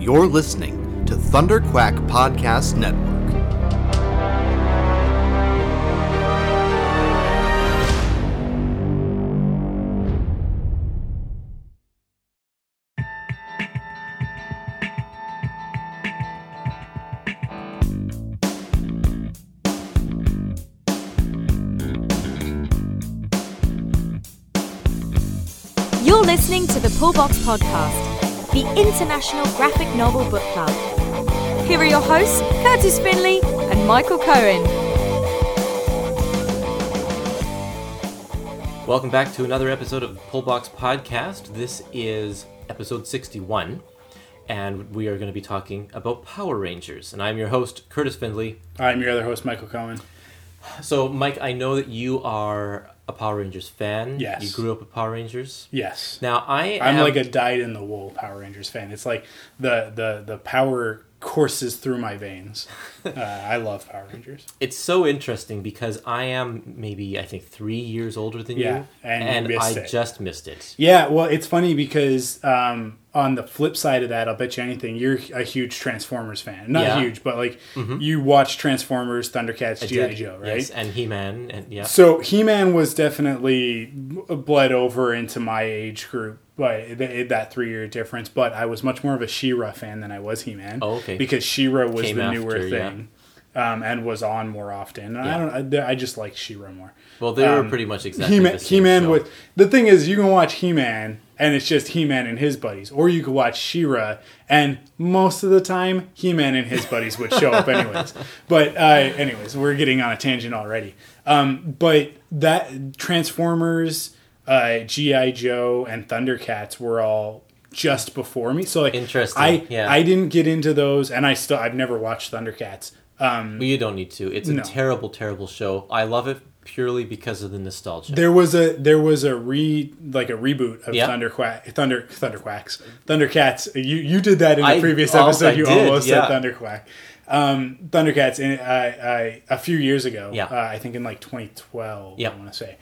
You're listening to Thunder Quack Podcast Network. You're listening to the Pullbox Podcast, the international graphic novel book club. Here are your hosts, Kurtis Finley and Michael Cohen. Welcome back to another episode of the Pullbox Podcast. This is episode 61, and we are going to be talking about Power Rangers. And I'm your host, Kurtis Findley. I'm your other host, Michael Cohen. So, Mike, I know that you are a Power Rangers fan. Yes. You grew up with Power Rangers. Yes. Now, I I'm am, like a dyed in the wool Power Rangers fan. It's like the the the power courses through my veins. Uh, I love Power Rangers. It's so interesting because I am maybe, I think, three years older than Yeah, you. and you missed I it. just missed it. Yeah, well, it's funny because um, on the flip side of that, I'll bet you anything, you're a huge Transformers fan. Not Yeah. Mm-hmm. huge, but like you watch Transformers, Thundercats, GI. Joe, right? Yes, and He Man. and Yeah. So He Man was definitely bled over into my age group by th- that three year difference, but I was much more of a She-Ra fan than I was He Man. Oh, okay. Because She-Ra was Came the newer after, yeah. thing. Um, and was on more often. And Yeah. I don't. I, I just like She-Ra more. Well, they were Um, pretty much exactly He-Man, the same He-Man show. with the thing is, you can watch He-Man and it's just He-Man and his buddies, or you could watch She-Ra and most of the time He-Man and his buddies would show up anyways. But uh, anyways, we're getting on a tangent already. Um, but that Transformers, uh, GI Joe, and Thundercats were all just before me. So like, Interesting, I yeah. I didn't get into those, and I still I've never watched Thundercats. Um, Well, you don't need to. It's a No. terrible, terrible show. I love it purely because of the nostalgia. There was a there was a re like a reboot of Yeah. Thunderquack Thunder Thunderquacks Thundercats. You you did that in the I- previous episode. I you did, almost yeah. said Thunderquack. Um, Thundercats in uh, uh, a few years ago. Yeah. uh, I think in like 2012. Yeah. I want to say,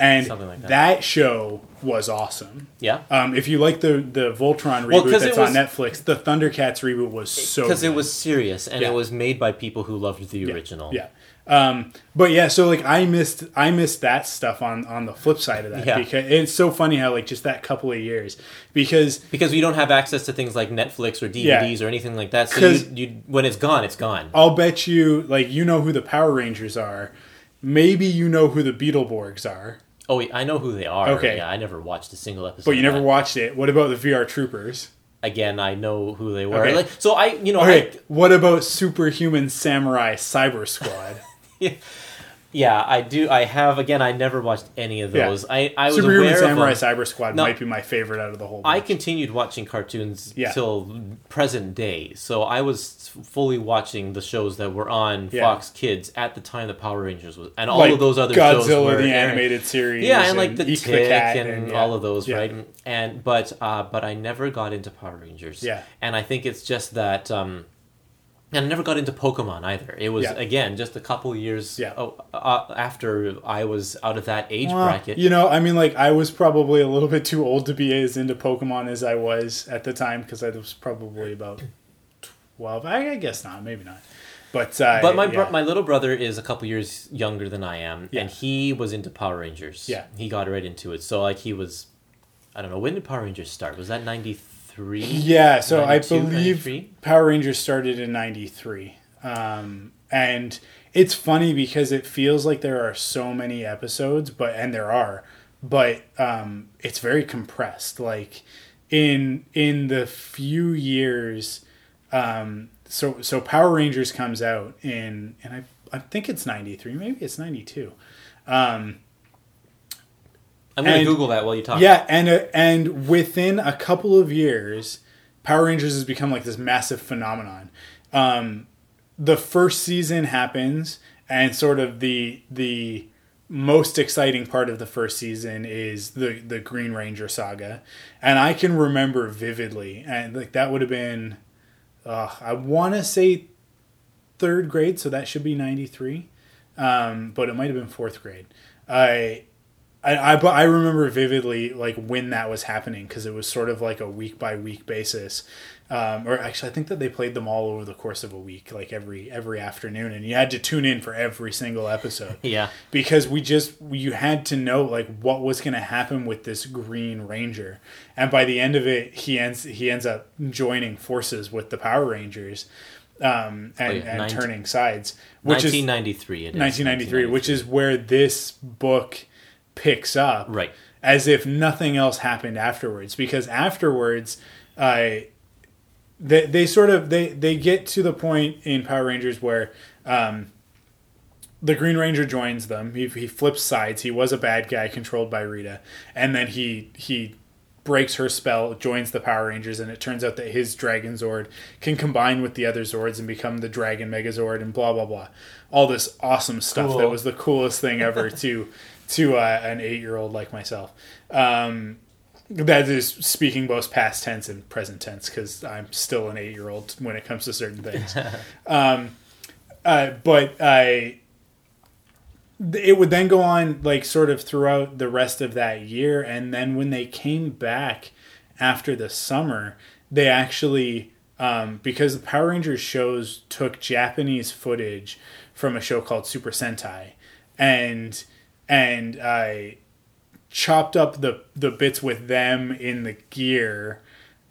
and like that. that show was awesome. yeah. Um, if you like the the Voltron Well, reboot it that's on Netflix, the Thundercats reboot was so because it was serious and Yeah. it was made by people who loved the original. Yeah. Um, but yeah, so like I missed I missed that stuff on on the flip side of that Yeah. because it's so funny how like just that couple of years because Because we don't have access to things like Netflix or DVDs or anything like that. So you, you, when it's gone, it's gone. I'll bet you like you know who the Power Rangers are, maybe you know who the Beetleborgs are, Oh, wait, I know who they are. Okay. Yeah, I never watched a single episode. but you never watched it. What about the VR Troopers? Again, I know who they were. Okay. Like, so I, you know, Okay, I, what about Superhuman Samurai Cyber Squad? yeah, I do. I have. Again, I never watched any of Yeah. those. I, I was Superhuman aware Samurai of them. Cyber Squad No. might be my favorite out of the whole. I continued watching cartoons Yeah. till present day, so I was fully watching the shows that were on Yeah. Fox Kids at the time the Power Rangers was, and all like of those other shows Godzilla were the animated series, yeah, and like the Eek Tick Cat and, yeah. all of those, Yeah. right? And but uh, but I never got into Power Rangers. Yeah. and I think it's just that. Um, and I never got into Pokemon either. It was Yeah. again just a couple years Yeah. oh, uh, after I was out of that age Well, bracket. You know, I mean, like I was probably a little bit too old to be as into Pokemon as I was at the time because I was probably about twelve. I, I guess not, maybe not. But uh, But my bro- my little brother is a couple years younger than I am, Yeah. and he was into Power Rangers. Yeah. he got right into it. So like he was, I don't know, when did Power Rangers start? Was that ninety three? Yeah. So I believe 93? Power Rangers started in '93, um, and it's funny because it feels like there are so many episodes, but and there are, but um, it's very compressed. Like in in the few years um, so so Power Rangers comes out in and I I think it's 93 maybe it's 92 um, I'm gonna Google that while you talk. yeah and uh, and within a couple of years Power Rangers has become like this massive phenomenon um, the first season happens and sort of the the most exciting part of the first season is the the Green Ranger saga and I can remember vividly and like that would have been uh, I want to say third grade, so that should be 93. Um, but it might have been fourth grade. I I, I but I remember vividly like when that was happening because it was sort of like a week by week basis. Um, or actually, I think that they played them all over the course of a week, like every every afternoon, and you had to tune in for every single episode. Yeah. because we just you had to know like what was going to happen with this Green Ranger, and by the end of it, he ends he ends up joining forces with the Power Rangers, um, and, Oh, yeah, and 19 turning sides, which is 1993. It is 1993, which is where this book picks up. Right. As if nothing else happened afterwards, because afterwards, uh, they they sort of they they get to the point in Power Rangers where. Um, the Green Ranger joins them. He, he flips sides. He was a bad guy controlled by Rita, and then he he breaks her spell, joins the Power Rangers, and it turns out that his Dragon Zord can combine with the other Zords and become the Dragon Megazord, and blah blah blah. All this awesome stuff Cool. that was the coolest thing ever to to uh, an eight year old like myself. Um, that is speaking both past tense and present tense because I'm still an eight year old when it comes to certain things. um, uh, but I it would then go on like sort of throughout the rest of that year and then when they came back after the summer they actually um, because the power rangers shows took japanese footage from a show called super sentai and and i chopped up the the bits with them in the gear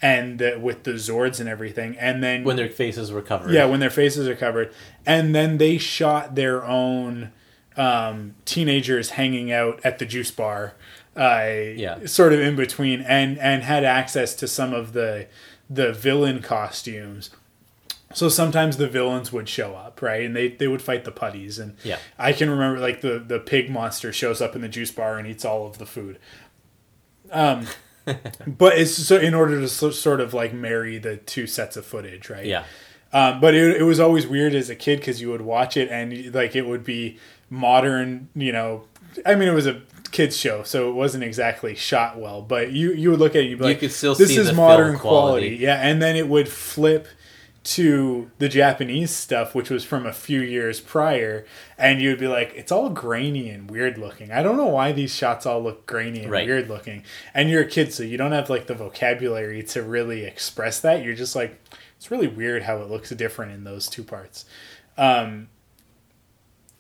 and the, with the zords and everything and then when their faces were covered. yeah, when their faces are covered. And then they shot their own um, teenagers hanging out at the juice bar. Uh, Yeah. Sort of in between and, and had access to some of the the villain costumes. So sometimes the villains would show up, right? And they, they would fight the putties. And Yeah. I can remember like the, the pig monster shows up in the juice bar and eats all of the food. Um, but it's so in order to so, sort of like marry the two sets of footage, right? Yeah. Um, but it, it was always weird as a kid because you would watch it and like it would be modern, you know. I mean, it was a kids show, so it wasn't exactly shot well. But you you would look at it, you'd be You like, could still this see is the modern quality. quality, yeah. And then it would flip to the Japanese stuff, which was from a few years prior, and you'd be like, it's all grainy and weird looking. I don't know why these shots all look grainy and Right. weird looking. And you're a kid, so you don't have like the vocabulary to really express that. You're just like, it's really weird how it looks different in those two parts. Um,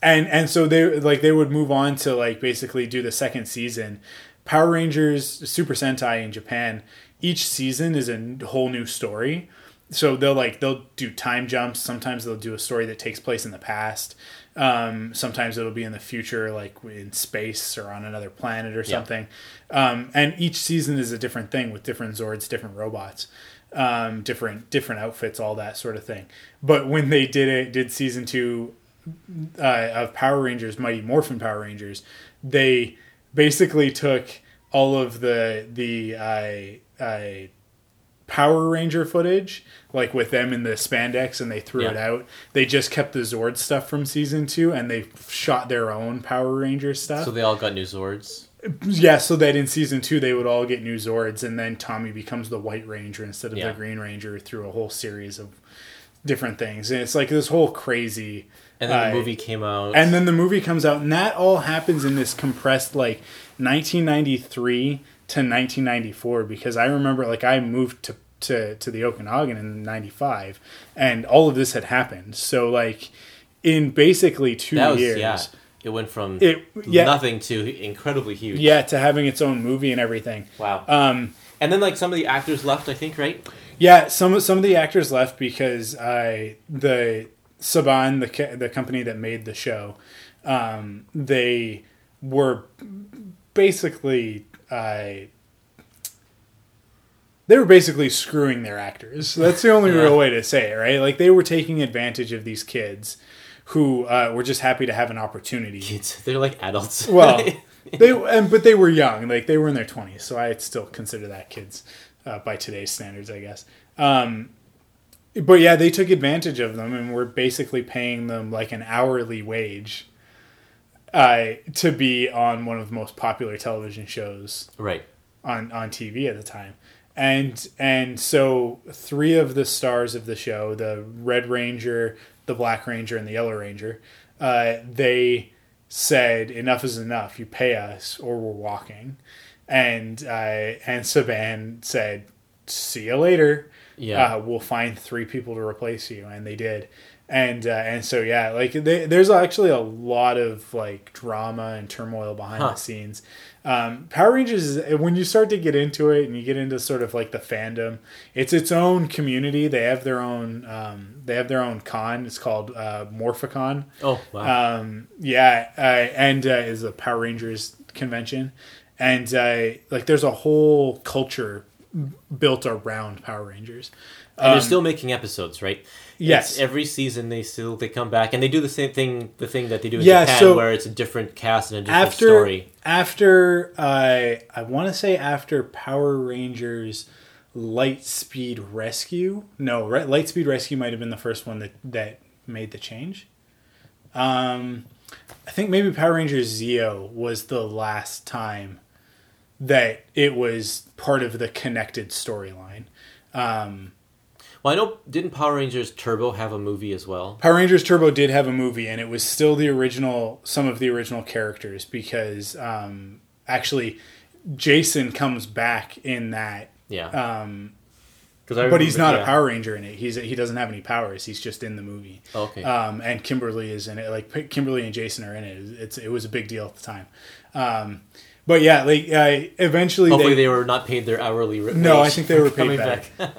and and so they like they would move on to like basically do the second season. Power Rangers Super Sentai in Japan, each season is a whole new story. So they'll like they'll do time jumps. Sometimes they'll do a story that takes place in the past. Um, sometimes it'll be in the future, like in space or on another planet or something. Um, and each season is a different thing with different Zords, different robots, um, different different outfits, all that sort of thing. But when they did it, did season two uh, of Power Rangers, Mighty Morphin Power Rangers, they basically took all of the the uh, uh, Power Ranger footage, like with them in the spandex, and they threw it out. They just kept the Zord stuff from season two, and they shot their own Power Ranger stuff. So they all got new Zords. yeah, so that in season two they would all get new Zords, and then Tommy becomes the White Ranger instead of Yeah. the Green Ranger through a whole series of different things, and it's like this whole crazy. And then uh, the movie came out. and then the movie comes out, and that all happens in this compressed like 1993 to 1994. Because I remember, like, I moved to to to the Okanagan in '95, and all of this had happened. So, like, in basically two was years, yeah. It went from It- yeah. nothing to incredibly huge. yeah, to having its own movie and everything. Wow. Um, and then like some of the actors left, I think, right? Yeah, some of some of the actors left because I the Saban the the company that made the show, um, they were basically I. they were basically screwing their actors. That's the only Yeah. real way to say it, right? Like they were taking advantage of these kids who uh, were just happy to have an opportunity. Kids, they're like adults. Well, they and but they were young, like they were in their twenties, so I still consider that kids uh, by today's standards, I guess. Um, but yeah, they took advantage of them and were basically paying them like an hourly wage uh, to be on one of the most popular television shows right. on on TV at the time. And and so three of the stars of the show, the Red Ranger, the Black Ranger, and the Yellow Ranger, uh, they said, "Enough is enough. You pay us, or we're walking." And uh, and Saban said, "See you later. Yeah. Uh, we'll find three people to replace you," and they did. And uh, and so yeah, like they, there's actually a lot of like drama and turmoil behind Huh. the scenes. Um, Power Rangers, is, when you start to get into it and you get into sort of like the fandom, it's its own community. They have their own, um, they have their own con. It's called uh, Morphicon. Oh wow. Um, yeah, uh, and uh, is a Power Rangers convention, and uh, like there's a whole culture built around Power Rangers. and they're still making episodes, right? Yes. It's every season they still they come back and they do the same thing. The thing that they do in Yeah, Japan, so where it's a different cast and a different after story. after uh, I want to say after Power Rangers Lightspeed Rescue. No, Re- Lightspeed Rescue might have been the first one that that made the change. Um, I think maybe Power Rangers Zeo was the last time that it was part of the connected storyline. Um, Well, I know didn't Power Rangers Turbo have a movie as well? Power Rangers Turbo did have a movie, and it was still the original, some of the original characters, because um, actually Jason comes back in that, Yeah. um, Because but he's not a Power Ranger in it. He's he doesn't have any powers. He's just in the movie. Okay. Um, and Kimberly is in it. Like Kimberly and Jason are in it. It's it was a big deal at the time. Um, but yeah, like uh, eventually Hopefully they, they were not paid their hourly. No, I think they were paid back.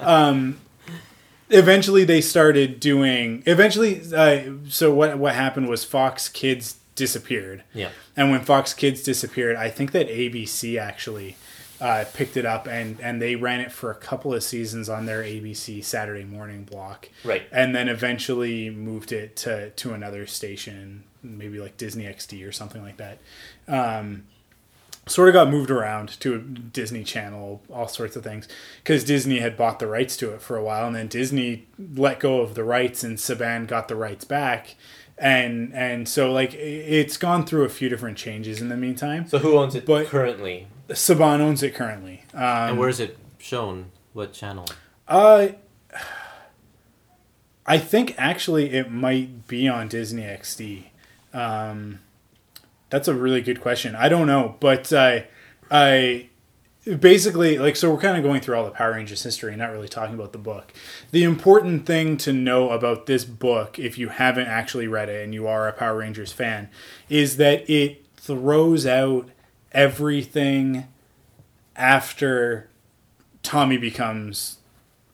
eventually they started doing eventually uh, so what what happened was Fox Kids disappeared. yeah. And when Fox Kids disappeared, I think that ABC actually uh, picked it up and and they ran it for a couple of seasons on their ABC Saturday morning block. Right. And then eventually moved it to to another station, maybe like Disney XD or something like that. Um, sort of got moved around to a Disney Channel, all sorts of things, because Disney had bought the rights to it for a while, and then Disney let go of the rights, and Saban got the rights back, and and so like it's gone through a few different changes in the meantime. So who owns it But- currently? Saban owns it currently. Um, and where is it shown? What channel? uh, I think actually it might be on Disney XD. Um, that's a really good question. I don't know, but I, I basically like so we're kind of going through all the Power Rangers history, and not really talking about the book. The important thing to know about this book, if you haven't actually read it and you are a Power Rangers fan, is that it throws out everything after Tommy becomes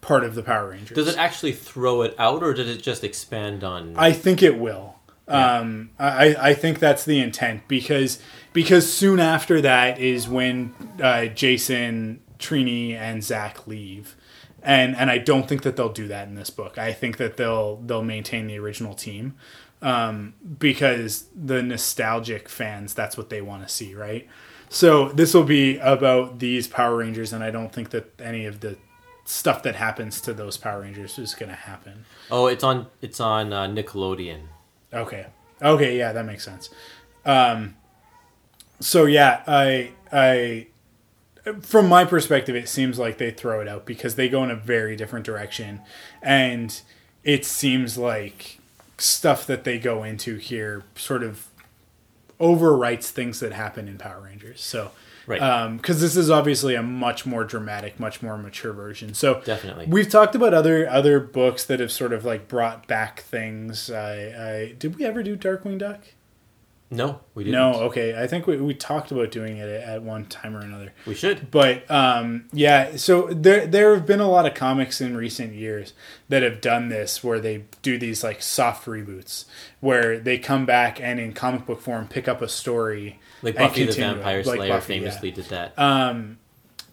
part of the Power Rangers. Does it actually throw it out, or did it just expand on? I think it will. Um, I, I think that's the intent because because soon after that is when uh, Jason, Trini, and Zach leave, and and I don't think that they'll do that in this book. I think that they'll they'll maintain the original team um, because the nostalgic fans that's what they want to see, right? So this will be about these Power Rangers, and I don't think that any of the stuff that happens to those Power Rangers is going to happen. oh, it's on. It's on uh, Nickelodeon. Okay. Okay, yeah, that makes sense. Um so yeah, I I from my perspective it seems like they throw it out because they go in a very different direction and it seems like stuff that they go into here sort of overwrites things that happen in Power Rangers. So Right. because this is obviously a much more dramatic, much more mature version. So Definitely. we've talked about other other books that have sort of like brought back things. I, I did we ever do Darkwing Duck? no, we didn't. No. Okay, I think we, we talked about doing it at one time or another. we should. But um, yeah, so there there have been a lot of comics in recent years that have done this, where they do these like soft reboots, where they come back and in comic book form pick up a story, Like Buffy the Vampire like Slayer Buffy, yeah. famously did that.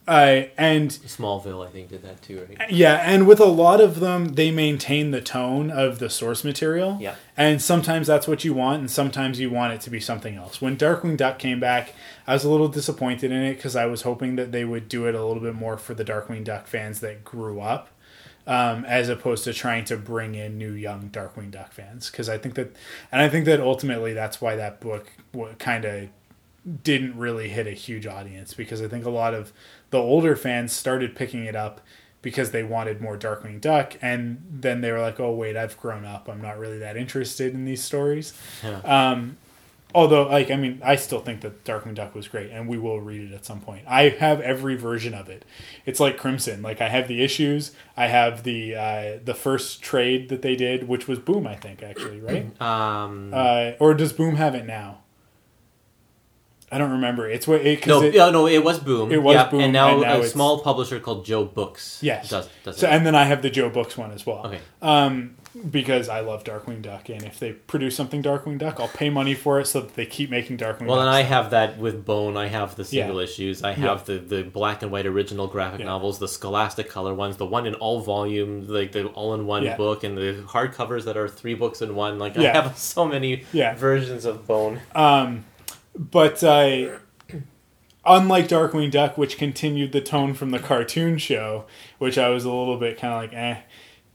Uh, and Smallville, I think, did that too, right? Yeah, and with a lot of them, they maintain the tone of the source material. Yeah. And sometimes that's what you want, and sometimes you want it to be something else. When Darkwing Duck came back, I was a little disappointed in it because I was hoping that they would do it a little bit more for the Darkwing Duck fans that grew up, um, as opposed to trying to bring in new young Darkwing Duck fans. Because I think that, and I think that ultimately that's why that book kind of didn't really hit a huge audience because I think a lot of the older fans started picking it up because they wanted more Darkwing Duck, and then they were like, "Oh wait, I've grown up. I'm not really that interested in these stories." Yeah. Um, Although, like, I mean, I still think that Darkwing Duck was great, and we will read it at some point. I have every version of it. It's like Crimson. Like, I have the issues. I have the uh, the first trade that they did, which was Boom, I think, actually, right? Um, uh, or does Boom have it now? I don't remember. It's what it, no, it, yeah, no, it was Boom. It was Yep, Boom, and now, and now a small publisher called Joe Books. Yes. does, does So, it. and then I have the Joe Books one as well. Okay. Um, because I love Darkwing Duck, and if they produce something Darkwing Duck, I'll pay money for it so that they keep making Darkwing Well, Duck. and I have that with Bone. I have the single Yeah. issues. I have the, the black and white original graphic novels, the Scholastic color ones, the one in all volumes, like the all in one book, and the hardcovers that are three books in one. Like. I have so many Yeah. versions of Bone. But uh, unlike Darkwing Duck, which continued the tone from the cartoon show, which I was a little bit kind of like, eh.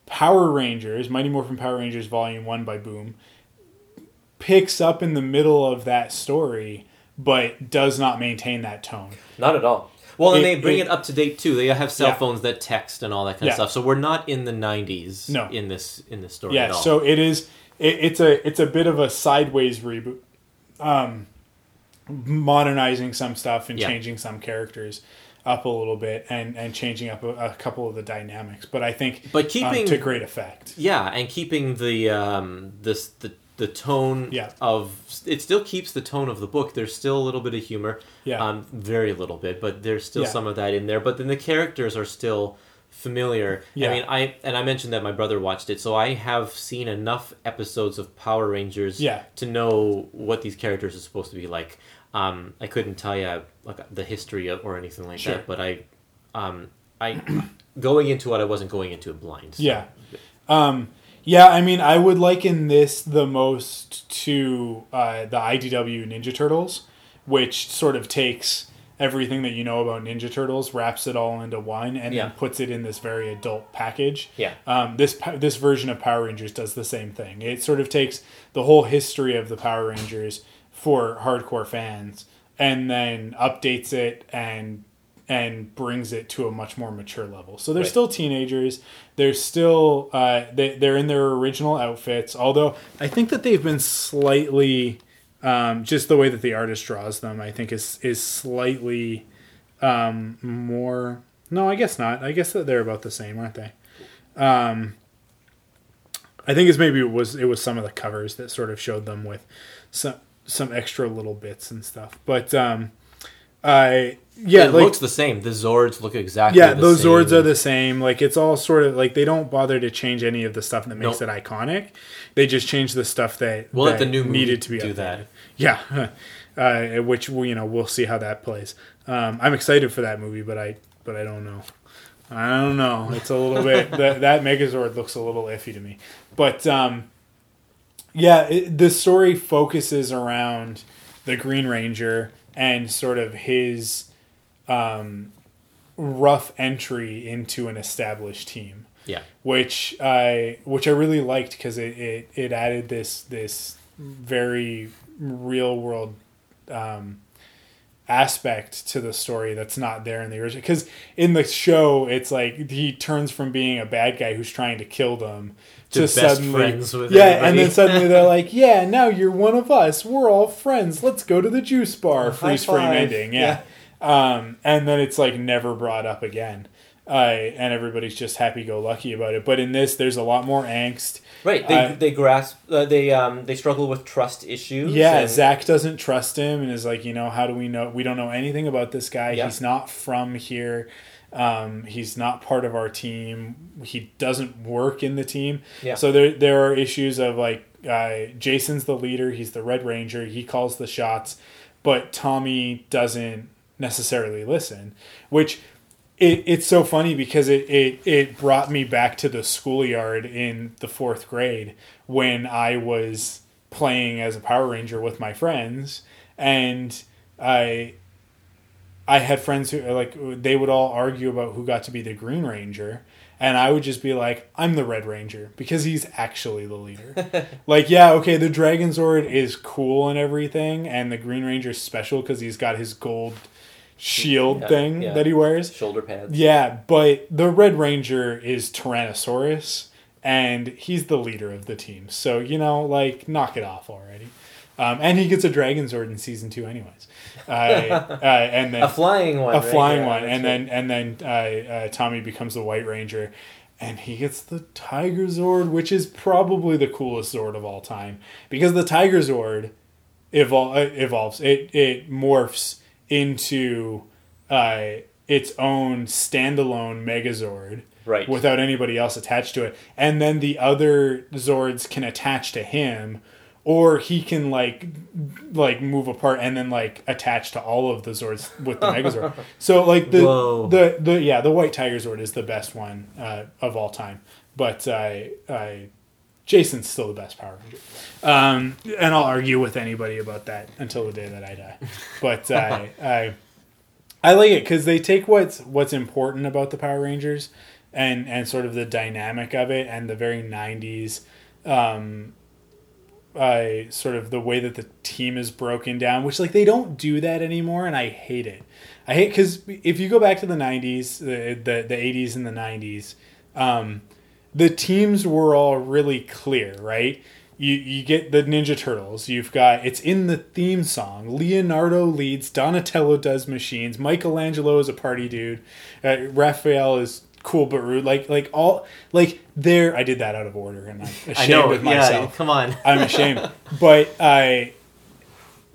Power Rangers, Mighty Morphin Power Rangers Volume One by Boom, picks up in the middle of that story, but does not maintain that tone. Not at all. Well, and It- they bring it- it, up to date too. They have cell Yeah. phones that text and all that kind Yeah. of stuff. So we're not in the '90s. No. in this in this story Yeah, at all. so it is. It, it's a it's a bit of a sideways reboot, um, modernizing some stuff and Yeah. changing some characters up a little bit and and changing up a, a couple of the dynamics. But I think, But um, keeping- to great effect. Yeah, and keeping the um this the the tone Yeah. of it still keeps the tone of the book. There's still a little bit of humor. Yeah. Um very little bit, but there's still Yeah. some of that in there. But then the characters are still familiar. Yeah. I mean, I and I mentioned that my brother watched it, so I have seen enough episodes of Power Rangers Yeah. to know what these characters are supposed to be like. Um, I couldn't tell you like the history of, or anything like Sure. that, but I, um, I going into it, I wasn't going into it blind. so- Yeah. Um, yeah, I mean, I would liken this the most to uh, the IDW Ninja Turtles, which sort of takes everything that you know about Ninja Turtles, wraps it all into one, and Yeah. then puts it in this very adult package. Yeah. Um, this this version of Power Rangers does the same thing. It sort of takes the whole history of the Power Rangers for hardcore fans, and then updates it and and brings it to a much more mature level. So they're Right. still teenagers. They're still uh, they they're in their original outfits. Although I think that they've been slightly um, just the way that the artist draws them. I think is is slightly um, more. No, I guess not. I guess that they're about the same, aren't they? Um, I think it's maybe it was it was some of the covers that sort of showed them with some some extra little bits and stuff. But um, I yeah, it like looks the same. The Zords look exactly. yeah, the those same. Zords are the same. Like it's all sort of like they don't bother to change any of the stuff that makes Nope. it iconic. They just change the stuff that We'll that the new needed to be do updated. that. Yeah, uh, which we- you know we'll see how that plays. Um, I'm excited for that movie, but I but I don't know. I don't know. It's a little bit that that Megazord looks a little iffy to me. But um, yeah, it, the story focuses around the Green Ranger and sort of his um, rough entry into an established team Yeah, which I which I really liked because it, it it added this this very real world um, aspect to the story that's not there in the original. Because in the show, it's like he turns from being a bad guy who's trying to kill them To to, best suddenly friends with yeah, and then suddenly they're like, yeah, now you're one of us. We're all friends. Let's go to the juice bar. High Freeze frame ending. Yeah. Um, and then it's like never brought up again. Uh, and everybody's just happy go lucky about it. But in this, there's a lot more angst. right. They Uh, they grasp. Uh, they um they struggle with trust issues. Yeah, and- Zach doesn't trust him and is like, you know, how do we know? We don't know anything about this guy. Yeah. He's not from here. Um, he's not part of our team. He doesn't work in the team. Yeah. So there there are issues of like uh, Jason's the leader. He's the Red Ranger. He calls the shots, but Tommy doesn't necessarily listen. Which it, it's so funny because it, it it brought me back to the schoolyard in the fourth grade when I was playing as a Power Ranger with my friends, and I I had friends who like they would all argue about who got to be the Green Ranger. And I would just be like, I'm the Red Ranger because he's actually the leader. like, yeah, okay, the Dragon Zord is cool and everything, and the Green Ranger's special because he's got his gold shield Yeah, thing yeah. that he wears. shoulder pads. Yeah, but the Red Ranger is Tyrannosaurus, and he's the leader of the team. So you know, like, knock it off already. Um, and he gets a Dragon Zord in season two, anyways. Uh, uh, and then A flying one. a right? flying Yeah, one, and then and then uh, uh, Tommy becomes the White Ranger, and he gets the Tiger Zord, which is probably the coolest Zord of all time because the Tiger Zord evol- uh, evolves. It it morphs into uh, its own standalone Megazord. Right. Without anybody else attached to it. And then the other Zords can attach to him or he can like like move apart and then like attach to all of the Zords with the Megazord. So like the Whoa. the the yeah, the White Tiger Zord is the best one uh, of all time. But I I Jason's still the best Power Ranger. Um, and I'll argue with anybody about that until the day that I die. But I I I like it because they take what's what's important about the Power Rangers and and sort of the dynamic of it and the very '90s, um, uh, sort of the way that the team is broken down, which like they don't do that anymore, and I hate it. I hate because if you go back to the '90s, the the, the '80s and the '90s, um, the teams were all really clear, right? You, you get the Ninja Turtles. You've got it's in the theme song. Leonardo leads. Donatello does machines. Michelangelo is a party dude. Uh, Raphael is cool but rude. Like like all like there. I did that out of order, and I'm ashamed I know. of Yeah. myself. Come on. I'm ashamed, but I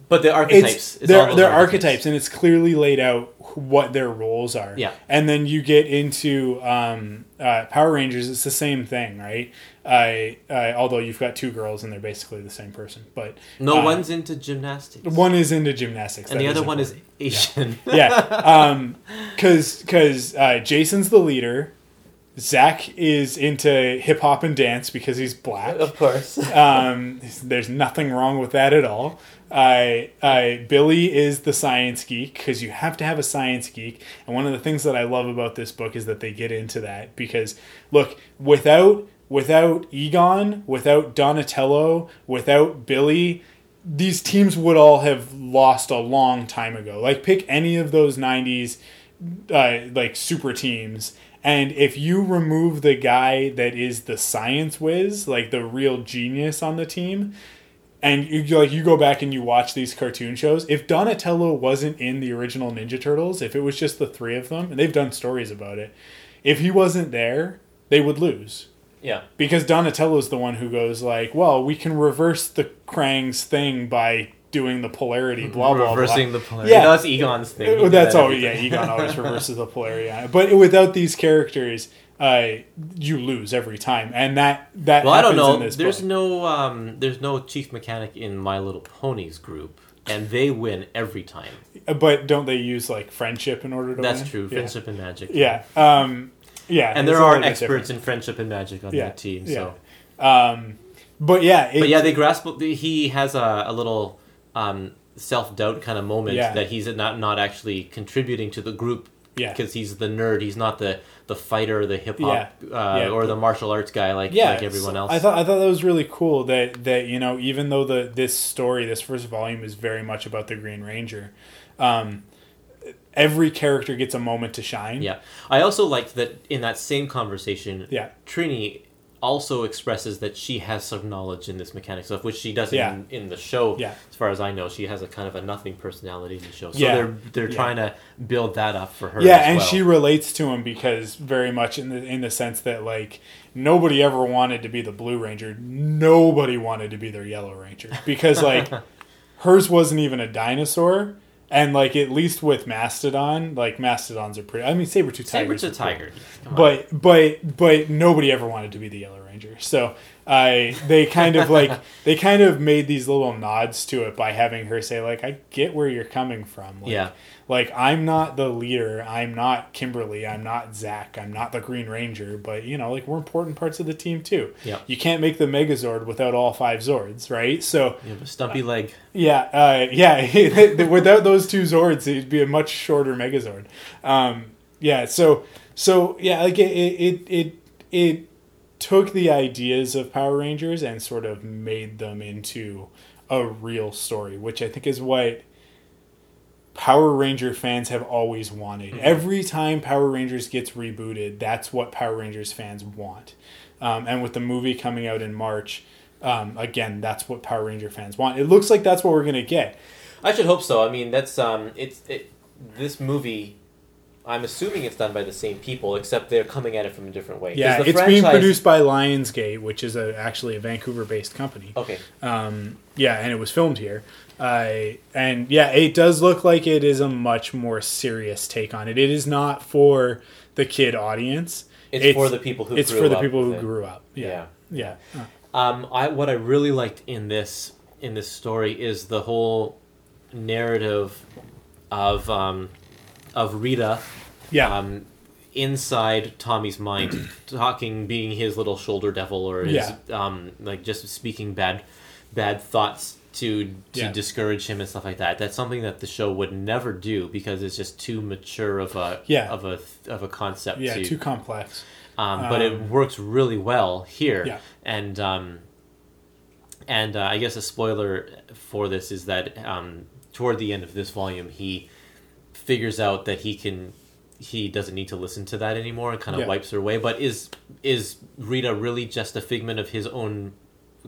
But the archetypes. it's, it's they're, they're archetypes and it's clearly laid out what their roles are Yeah. and then you get into um, uh, power rangers it's the same thing right I, I although you've got two girls and they're basically the same person but No uh, one's into gymnastics. one is into gymnastics and the other one important. is Asian. yeah um because because uh, jason's the leader zach is into hip-hop and dance because he's black of course. um, there's nothing wrong with that at all. I, I, Billy is the science geek because you have to have a science geek. And one of the things that I love about this book is that they get into that because look, without without Egon, without Donatello, without Billy, these teams would all have lost a long time ago. Like pick any of those 90s uh, like super teams and if you remove the guy that is the science whiz, like the real genius on the team, and you like you go back and you watch these cartoon shows, if Donatello wasn't in the original Ninja Turtles, if it was just the three of them, and they've done stories about it, if he wasn't there, they would lose yeah. because Donatello's the one who goes like, "Well, we can reverse the Krang's thing by doing the polarity." Blah blah Reversing blah. the polarity. Yeah. That's Egon's thing. He Uh, That's that all. Yeah. Egon always reverses the polarity on. But without these characters, uh, you lose every time, and that that. Well, I don't happens know. In this There's book. no um, there's no chief mechanic in My Little Ponies group, and they win every time. But don't they use like friendship in order to? That's win? true. Yeah. Friendship and magic. Yeah. Um, yeah. And there are experts in friendship and magic on Yeah, that team. yeah. So, Um, but yeah. It, but yeah, they grasp. He has a, a little um, self doubt kind of moment Yeah. that he's not not actually contributing to the group. Yeah. Because he's the nerd. He's not the the fighter, the hip hop, Yeah, uh, yeah. or the martial arts guy like yeah, like everyone else. I thought I thought that was really cool that that you know even though the this story this first volume is very much about the Green Ranger, um, every character gets a moment to shine. Yeah, I also liked that in that same conversation. Yeah. Trini also expresses that she has some knowledge in this mechanic stuff, which she doesn't Yeah. in, in the show. Yeah. As far as I know, she has a kind of a nothing personality in the show. So Yeah. they're they're Yeah. trying to build that up for her. Yeah, and well. she relates to him because very much in the in the sense that like nobody ever wanted to be the Blue Ranger. Nobody wanted to be their Yellow Ranger because like hers wasn't even a dinosaur. And like at least with Mastodon, like Mastodons are pretty. I mean, saber tooth tigers. Saber's a are cool. tiger. But but but nobody ever wanted to be the Yellow Ranger. So I they kind of like they kind of made these little nods to it by having her say like I get where you're coming from. Like, Yeah. Like I'm not the leader. I'm not Kimberly. I'm not Zach. I'm not the Green Ranger. But you know, like we're important parts of the team too. Yeah. You can't make the Megazord without all five Zords, right? So you have a stumpy leg. yeah, uh, yeah. Without those two Zords, it'd be a much shorter Megazord. Um, yeah. So, so yeah, like it, it, it, it took the ideas of Power Rangers and sort of made them into a real story, which I think is what Power Ranger fans have always wanted. Every time Power Rangers gets rebooted, that's what Power Rangers fans want. Um, and with the movie coming out in March, um, again, that's what Power Ranger fans want. It looks like that's what we're gonna get. I should hope so. I mean, that's um, it's it, this movie. I'm assuming it's done by the same people, except they're coming at it from a different way. Yeah, it's being franchise- produced by Lionsgate, which is a, actually a Vancouver-based company. Okay, Um, yeah, and it was filmed here. Uh, and yeah, it does look like it is a much more serious take on it. It is not for the kid audience. It's for the people who It's grew for the people who it. grew up. Yeah, yeah, Um, I what I really liked in this in this story is the whole narrative of um, of Rita yeah. um, inside Tommy's mind, talking, being his little shoulder devil, or his Yeah. um, like just speaking bad bad thoughts to to Yeah. discourage him and stuff like that. That's something that the show would never do because it's just too mature of a Yeah. of a of a concept. yeah, to, too complex. um, but it Um, works really well here. Yeah. And um, and uh, I guess a spoiler for this is that um, toward the end of this volume, he figures out that he can he doesn't need to listen to that anymore and kind of Yeah. wipes her away. But is is Rita really just a figment of his own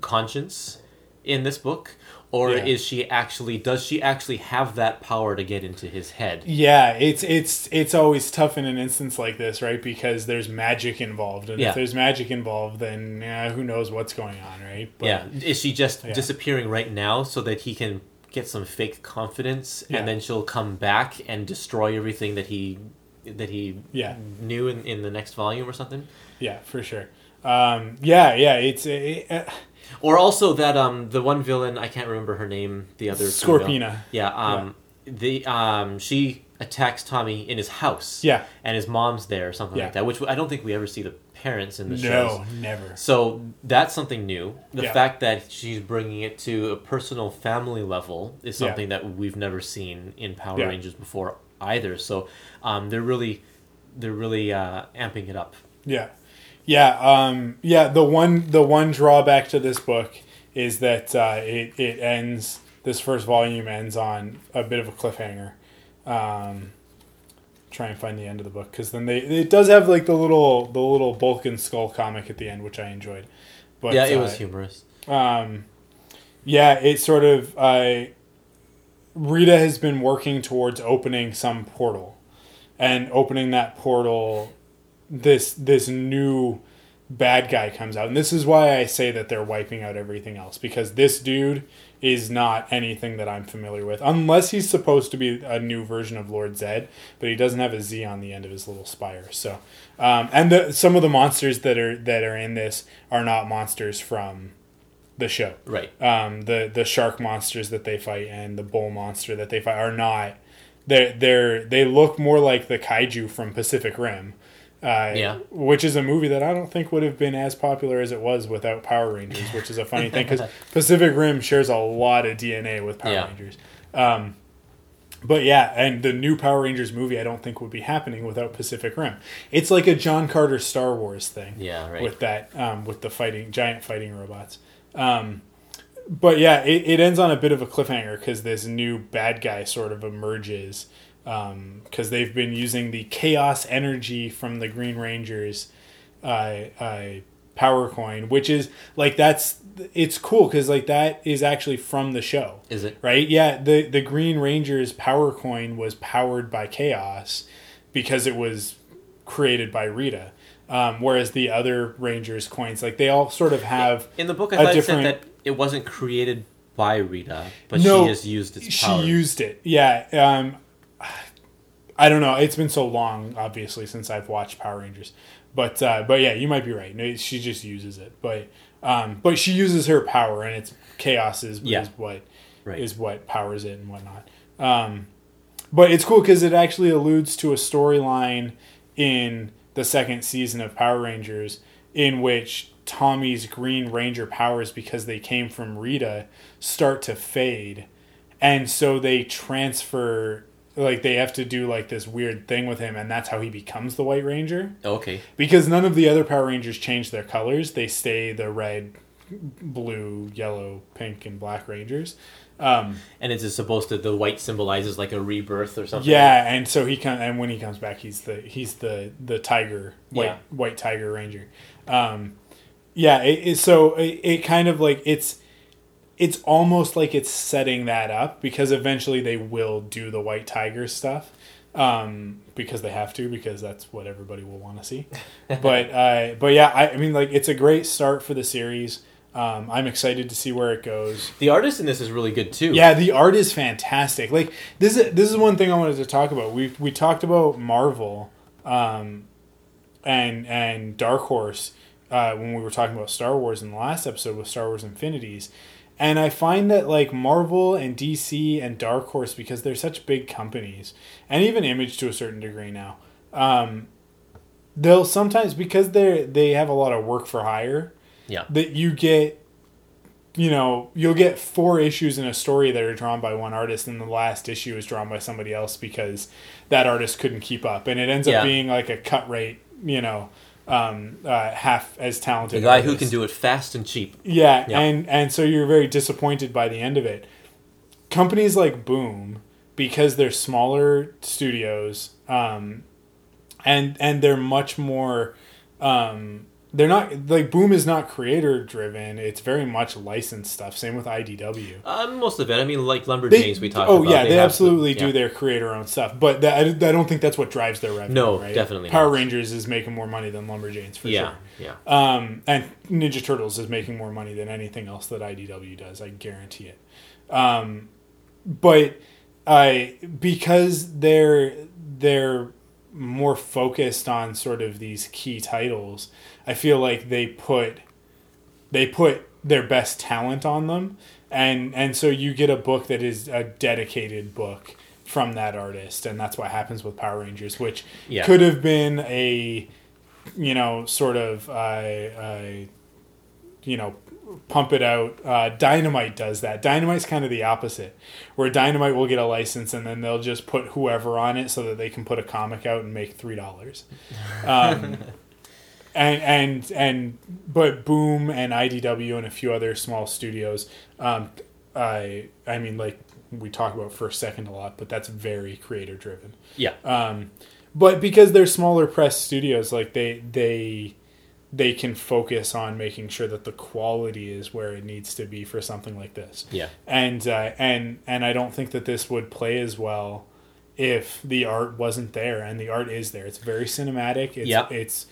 conscience in this book? Or Yeah. is she actually does she actually have that power to get into his head? Yeah, it's it's it's always tough in an instance like this, right? Because there's magic involved, and Yeah. if there's magic involved, then yeah, who knows what's going on, right? But, yeah, is she just disappearing right now so that he can get some fake confidence, and then she'll come back and destroy everything that he that he Yeah. knew in, in the next volume or something? yeah, for sure. Um, yeah, yeah, it's it, uh, Or also that um the one villain I can't remember her name, the other. Scorpina. Yeah, um the um she attacks Tommy in his house. Yeah. and his mom's there or something Yeah. like that. Which I don't think we ever see the parents in the shows. No, never. So that's something new. The Yeah. fact that she's bringing it to a personal family level is Yeah. something that we've never seen in Power Yeah. Rangers before either. So um, they're really they're really uh, amping it up. Yeah, yeah, um, yeah. The one the one drawback to this book is that uh, it it ends. This first volume ends on a bit of a cliffhanger. Um, try and find the end of the book because then they it does have like the little the little Bulk and Skull comic at the end, which I enjoyed. But yeah, it uh, was humorous. um, yeah, it sort of uh, Rita has been working towards opening some portal, and opening that portal, this this new bad guy comes out, and this is why I say that they're wiping out everything else because this dude is not anything that I'm familiar with, unless he's supposed to be a new version of Lord Zed, but he doesn't have a Z on the end of his little spire. So, um, and the, some of the monsters that are that are in this are not monsters from the show. Right. Um, the the shark monsters that they fight and the bull monster that they fight are not. They're they're they look more like the kaiju from Pacific Rim. Uh, Yeah. which is a movie that I don't think would have been as popular as it was without Power Rangers, which is a funny thing because Pacific Rim shares a lot of DNA with Power Yeah. Rangers. Um, but yeah, and the new Power Rangers movie I don't think would be happening without Pacific Rim. It's like a John Carter Star Wars thing Yeah, right. with that um, with the fighting giant fighting robots. Um, but yeah, it, it ends on a bit of a cliffhanger because this new bad guy sort of emerges because they've been using the chaos energy from the Green Rangers uh, uh, power coin, which is like that's it's cool because like that is actually from the show Is it? right? Yeah, the the Green Ranger's power coin was powered by chaos because it was created by Rita. Um, whereas the other Rangers coins, like they all sort of have In the book, I thought it said that it wasn't created by Rita, but No, she has used its she power. used it. Yeah. Um, I don't know. It's been so long, obviously, since I've watched Power Rangers, but uh, but yeah, you might be right. No, She just uses it, but um, but she uses her power, and it's chaos is, Yeah. is what Right. is what powers it and whatnot. Um, but it's cool because it actually alludes to a storyline in the second season of Power Rangers in which Tommy's Green Ranger powers, because they came from Rita, start to fade. And so they transfer, like, they have to do, like, this weird thing with him, and that's how he becomes the White Ranger. okay. Because none of the other Power Rangers change their colors, they stay the red, blue, yellow, pink, and black Rangers. Um, And is it supposed to the white symbolizes like a rebirth or something? Yeah, and so he comes, and when he comes back, he's the he's the the tiger white Yeah. white tiger ranger. Um, yeah, it, it, so it, it kind of like it's it's almost like it's setting that up because eventually they will do the White Tiger stuff um, because they have to because that's what everybody will want to see. but uh, but yeah, I, I mean like it's a great start for the series. Um, I'm excited to see where it goes. The artist in this is really good too. Yeah, the art is fantastic. Like this is this is one thing I wanted to talk about. We we talked about Marvel, um, and and Dark Horse uh, when we were talking about Star Wars in the last episode with Star Wars Infinities, and I find that like Marvel and DC and Dark Horse because they're such big companies, and even Image to a certain degree now, um, they'll sometimes because they they have a lot of work for hire Yeah. that you get you know you'll get four issues in a story that are drawn by one artist and the last issue is drawn by somebody else because that artist couldn't keep up and it ends Yeah. up being like a cut rate you know um, uh, half as talented The guy who can do it fast and cheap. yeah, Yeah. and and so you're very disappointed by the end of it. Companies like Boom, because they're smaller studios, um, and and they're much more, um, they're not like Boom is not creator driven. It's very much licensed stuff. Same with IDW. Uh, most of it. I mean, like They- Lumberjanes we talked oh about. yeah, they, have absolutely do yeah. their creator own stuff, but that, I, I don't think that's what drives their revenue. No, right? definitely Power not. Rangers is making more money than Lumberjanes for Yeah, sure. yeah. Um, and Ninja Turtles is making more money than anything else that IDW does. I guarantee it. Um, but I because they're they're more focused on sort of these key titles. I feel like they put they put their best talent on them, and and so you get a book that is a dedicated book from that artist, and that's what happens with Power Rangers, which Yeah. could have been a you know sort of uh, uh, you know pump it out. Uh, Dynamite does that. Dynamite's kind of the opposite, where Dynamite will get a license and then they'll just put whoever on it so that they can put a comic out and make three dollars. Um, and and and but Boom and IDW and a few other small studios. Um, I I mean like we talk about first second a lot, but that's very creator driven. Yeah. Um, but because they're smaller press studios, like they they they can focus on making sure that the quality is where it needs to be for something like this. Yeah. And uh, and and I don't think that this would play as well if the art wasn't there, and the art is there. It's very cinematic. It's Yeah. it's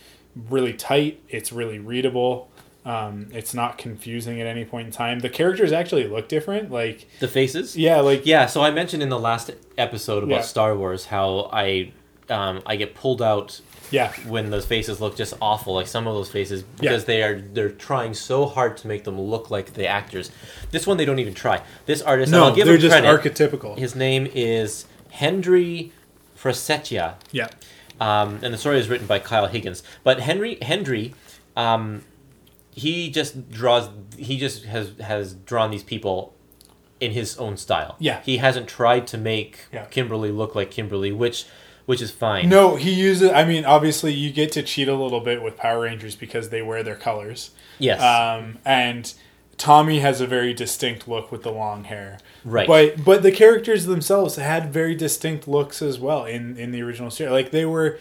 really tight. It's really readable. Um, it's not confusing at any point in time. The characters actually look different. Like The faces. yeah, like Yeah, so I mentioned in the last episode about Yeah. Star Wars how I um, I get pulled out yeah, when those faces look just awful, like some of those faces, Yeah. because they are they're trying so hard to make them look like the actors. This one they don't even try. This artist, no, I'll give they're him just credit. archetypical. His name is Hendry Prasetya, yeah, um, and the story is written by Kyle Higgins. But Henry Henry, um, he just draws. He just has has drawn these people in his own style. Yeah. he hasn't tried to make Yeah. Kimberly look like Kimberly, which which is fine. No, he uses. I mean, obviously, you get to cheat a little bit with Power Rangers because they wear their colors. Yes. Um, and Tommy has a very distinct look with the long hair. Right. But but the characters themselves had very distinct looks as well in in the original series. Like they were.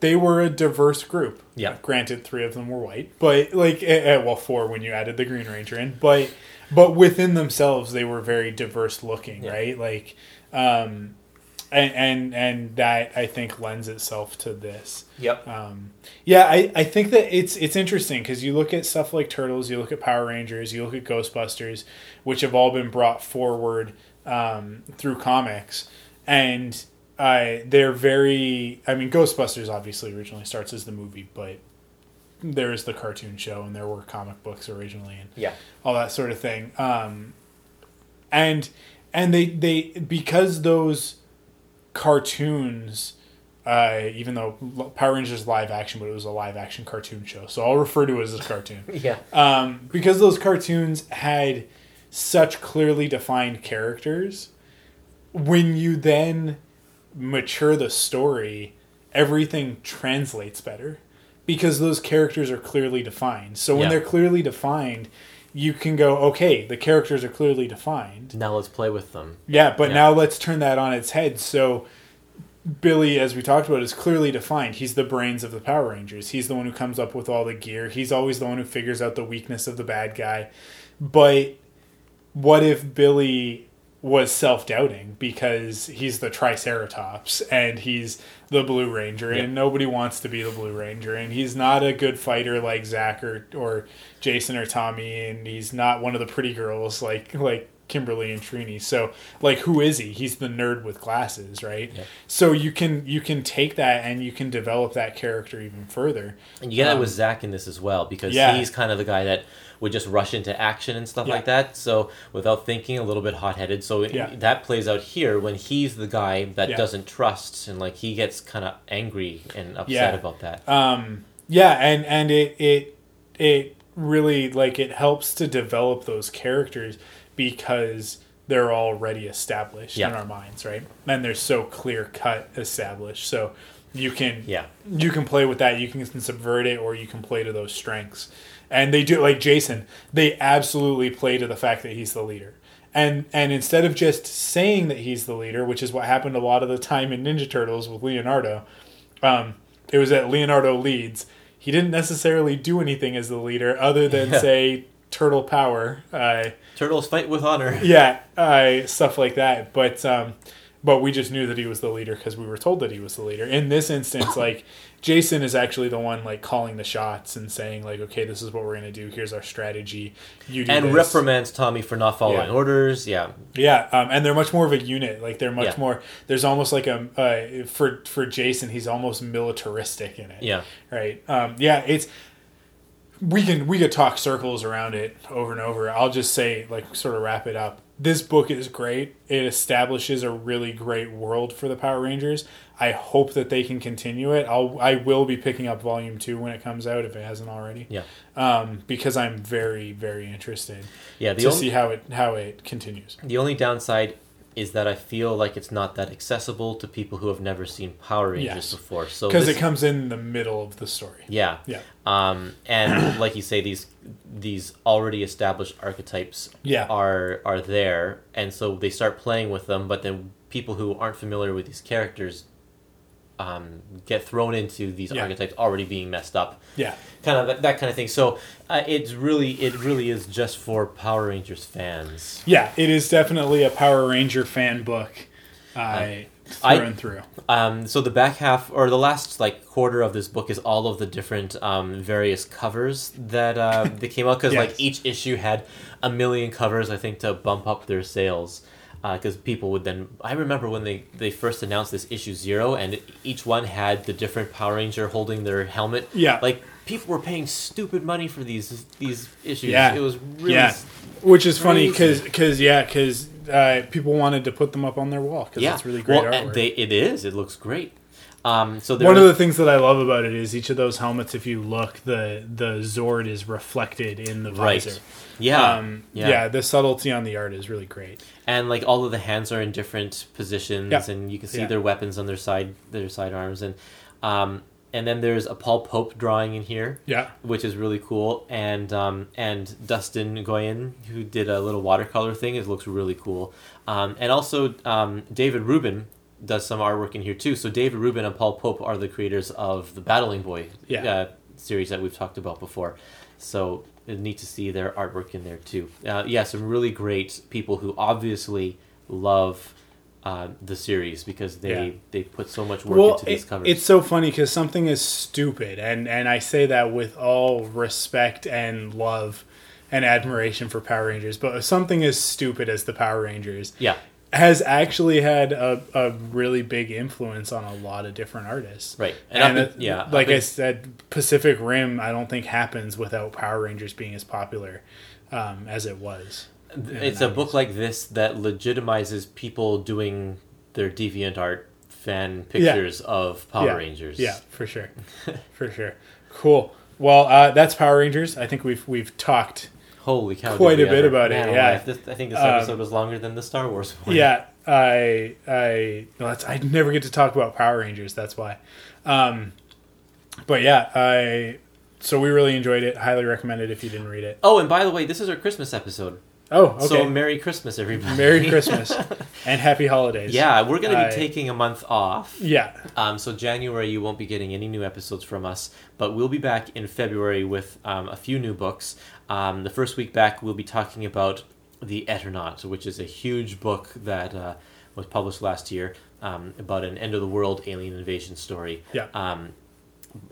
They were a diverse group. Yeah. Granted, three of them were white, but like, eh, eh, well, four when you added the Green Ranger in. But, but within themselves, they were very diverse looking, Yeah. right? Like, um, and and and that I think lends itself to this. Yep. Um, yeah, I, I think that it's it's interesting because you look at stuff like Turtles, you look at Power Rangers, you look at Ghostbusters, which have all been brought forward um, through comics, and uh, they're very. I mean, Ghostbusters obviously originally starts as the movie, but there is the cartoon show, and there were comic books originally, and yeah. all that sort of thing. Um, and and they they because those cartoons, uh, even though Power Rangers live action, but it was a live action cartoon show, so I'll refer to it as a cartoon. Yeah. Um, because those cartoons had such clearly defined characters, when you then mature the story, everything translates better because those characters are clearly defined. So when Yeah. they're clearly defined, you can go, okay, the characters are clearly defined. Now let's play with them. Yeah, but Yeah. now let's turn that on its head. So Billy, as we talked about, is clearly defined. He's the brains of the Power Rangers. He's the one who comes up with all the gear. He's always the one who figures out the weakness of the bad guy. But what if Billy was self doubting because he's the Triceratops and he's the Blue Ranger Yeah. and nobody wants to be the Blue Ranger and he's not a good fighter like Zach or, or Jason or Tommy and he's not one of the pretty girls like like Kimberly and Trini. So like who is he? He's the nerd with glasses, right? Yeah. So you can you can take that and you can develop that character even further. And you get that Um, with Zach in this as well because yeah. he's kind of the guy that would just rush into action and stuff Yeah. like that. So without thinking, a little bit hot headed. So it- Yeah. that plays out here when he's the guy that doesn't trust and like he gets kind of angry and upset about that. um yeah and and it it it really like it helps to develop those characters because they're already established Yeah. in our minds right and they're so clear cut established so you can yeah. you can play with that you can subvert it or you can play to those strengths and they do like jason they absolutely play to the fact that he's the leader and and instead of just saying that he's the leader which is what happened a lot of the time in ninja turtles with leonardo um, it was that leonardo leads he didn't necessarily do anything as the leader other than Yeah. say turtle power uh, Turtles fight with honor. yeah, uh, stuff like that. But um, but we just knew that he was the leader because we were told that he was the leader. In this instance, like Jason is actually the one like calling the shots and saying like, okay, this is what we're gonna do. Here's our strategy. You do And this. reprimands Tommy for not following Yeah. orders. Yeah. Yeah, um, and they're much more of a unit. Like they're much Yeah. more. There's almost like a uh, for for Jason, he's almost militaristic in it. Yeah. Right. Um, yeah. It's we can we could talk circles around it over and over. I'll just say like sort of wrap it up. This book is great. It establishes a really great world for the Power Rangers. I hope that they can continue it. I'll I will be picking up volume two when it comes out if it hasn't already. Yeah. Um, because I'm very very interested Yeah. The to only, see how it how it continues. the only downside is that I feel like it's not that accessible to people who have never seen Power Rangers Yes. before. So Because it comes in the middle of the story. Yeah. Yeah. Um, and like you say, these these already established archetypes Yeah. are are there, and so they start playing with them. But then people who aren't familiar with these characters um, get thrown into these Yeah. archetypes already being messed up, Yeah. kind of that, that kind of thing. So uh, it's really it really is just for Power Rangers fans. Yeah, it is definitely a Power Ranger fan book. Uh, through I- and through. Um, so the back half or the last like quarter of this book is all of the different um, various covers that uh, that came out because Yes. like each issue had a million covers I think to bump up their sales because people would then I remember when they they first announced this issue zero and each one had the different Power Ranger holding their helmet. Yeah. like people were paying stupid money for these these issues. Yeah. it was really yeah, which is funny because because yeah because uh, people wanted to put them up on their wall because yeah. it's really great well, artwork. they it is. It looks great um, so One of the things that I love about it is each of those helmets. If you look, the the Zord is reflected in the right visor. yeah Um, yeah. the subtlety on the art is really great. and like all of the hands are in different positions Yeah. and you can see Yeah. their weapons on their side their sidearms and um and then there's a Paul Pope drawing in here Yeah, which is really cool and um and Dustin Nguyen who did a little watercolor thing it looks really cool um and also um David Rubin does some artwork in here too so David Rubin and Paul Pope are the creators of the Battling Boy Yeah. uh, series that we've talked about before so it's neat to see their artwork in there too. Uh, yeah, some really great people who obviously love uh, the series because they Yeah. they put so much work well, into these it- covers. it's so funny because something is stupid, and and I say that with all respect and love and admiration for Power Rangers, but something as stupid as the Power Rangers yeah, has actually had a, a really big influence on a lot of different artists. right. And, in- it- yeah, like in- I said, Pacific Rim, I don't think happens without Power Rangers being as popular um, as it was. it's a book like this that legitimizes people doing their deviant art fan pictures of Power yeah. Rangers. Yeah, for sure, for sure. Cool. Well, uh, that's Power Rangers. I think we've we've talked. Holy cow! Quite a bit about it, yeah. this- I think this Um, episode was longer than the Star Wars one. Yeah, I I no, that's I never get to talk about Power Rangers. That's why. Um, but yeah, I so we really enjoyed it. Highly recommend it if you didn't read it. Oh, and by the way, this is our Christmas episode. Oh, okay. So Merry Christmas, everybody. Merry Christmas and Happy Holidays. yeah, we're going to be Uh, taking a month off. Yeah. Um, so January, you won't be getting any new episodes from us, but we'll be back in February with um, a few new books. Um, the first week back, we'll be talking about the Eternaut, which is a huge book that uh, was published last year um, about an end of the world alien invasion story. Yeah. Um,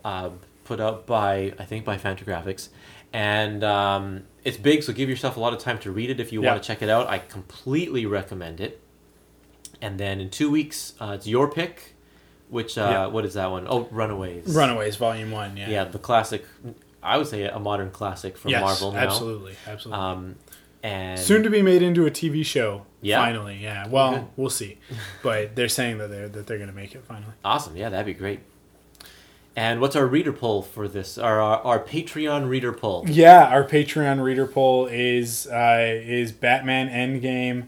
uh, put out by I think by Fantagraphics, and um, it's big. So give yourself a lot of time to read it if you Yeah. want to check it out. I completely recommend it. And then in two weeks, uh, it's your pick. Which uh, Yeah. what is that one? Oh, Runaways. Runaways Volume One. Yeah. Yeah, the classic. I would say a modern classic from yes, Marvel now. Absolutely. Absolutely. Um, and Soon to be made into a TV show. Yeah? Finally. Yeah. Well, we'll see. But they're saying that they're that they're going to make it finally. awesome. Yeah, that'd be great. And what's our reader poll for this? Our our, our Patreon reader poll. Yeah, our Patreon reader poll is uh, is Batman Endgame,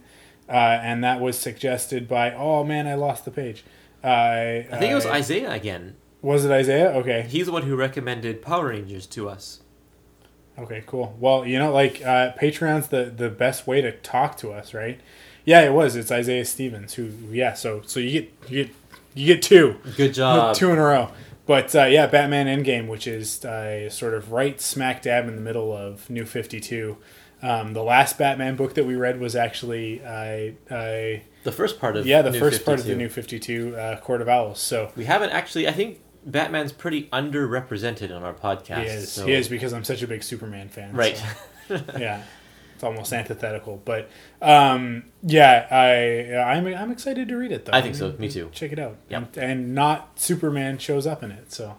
uh, and that was suggested by. Oh man, I lost the page. Uh, I think it was uh, Isaiah again. Was it Isaiah? Okay. He's the one who recommended Power Rangers to us. Okay, cool. Well, you know, like uh, Patreon's the the best way to talk to us, right? Yeah, it was. It's Isaiah Stevens who. Yeah, so so you get you get you get two. Good job. two in a row. But uh, yeah, Batman Endgame, which is uh, sort of right smack dab in the middle of New Fifty Two. Um, the last Batman book that we read was actually uh, uh, The first part of yeah the New first part of the 52. New Fifty Two uh, Court of Owls. So We haven't actually. I think Batman's pretty underrepresented on our podcast. he is so- he is because I'm such a big Superman fan. right. so, yeah, it's almost antithetical, but um, yeah, I I'm I'm excited to read it though. I think so. Me too. Check it out. Yep. And, and not Superman shows up in it. So,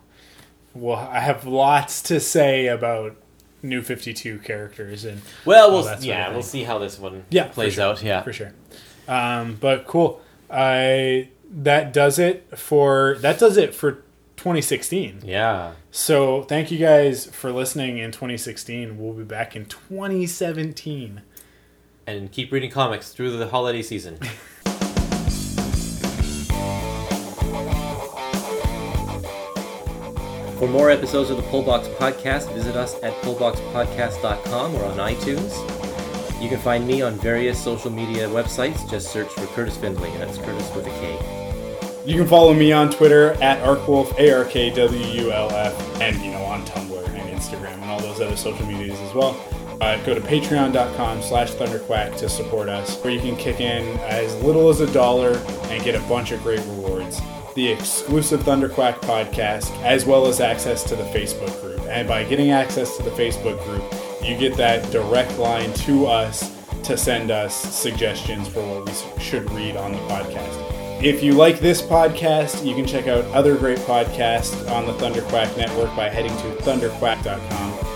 well, I have lots to say about New Fifty Two characters and Well, we'll yeah, we'll see how this one Yeah, plays sure. out. Yeah. for sure. Um, but cool. I that does it for that does it for 2016. Yeah. So thank you guys for listening in 2016. We'll be back in 2017. And keep reading comics through the holiday season. For more episodes of the Pullbox Podcast, visit us at pullboxpodcast.com or on iTunes. You can find me on various social media websites. Just search for Kurtis Findlay. That's Kurtis with a K. You can follow me on Twitter at Arkwulf, A R K W U L F, and you know on Tumblr and Instagram and all those other social medias as well. Uh, go to patreon.com slash thunderquack to support us, where you can kick in as little as a dollar and get a bunch of great rewards. The exclusive Thunderquack podcast, as well as access to the Facebook group. And by getting access to the Facebook group, you get that direct line to us to send us suggestions for what we should read on the podcast. If you like this podcast, you can check out other great podcasts on the Thunderquack Network by heading to thunderquack.com.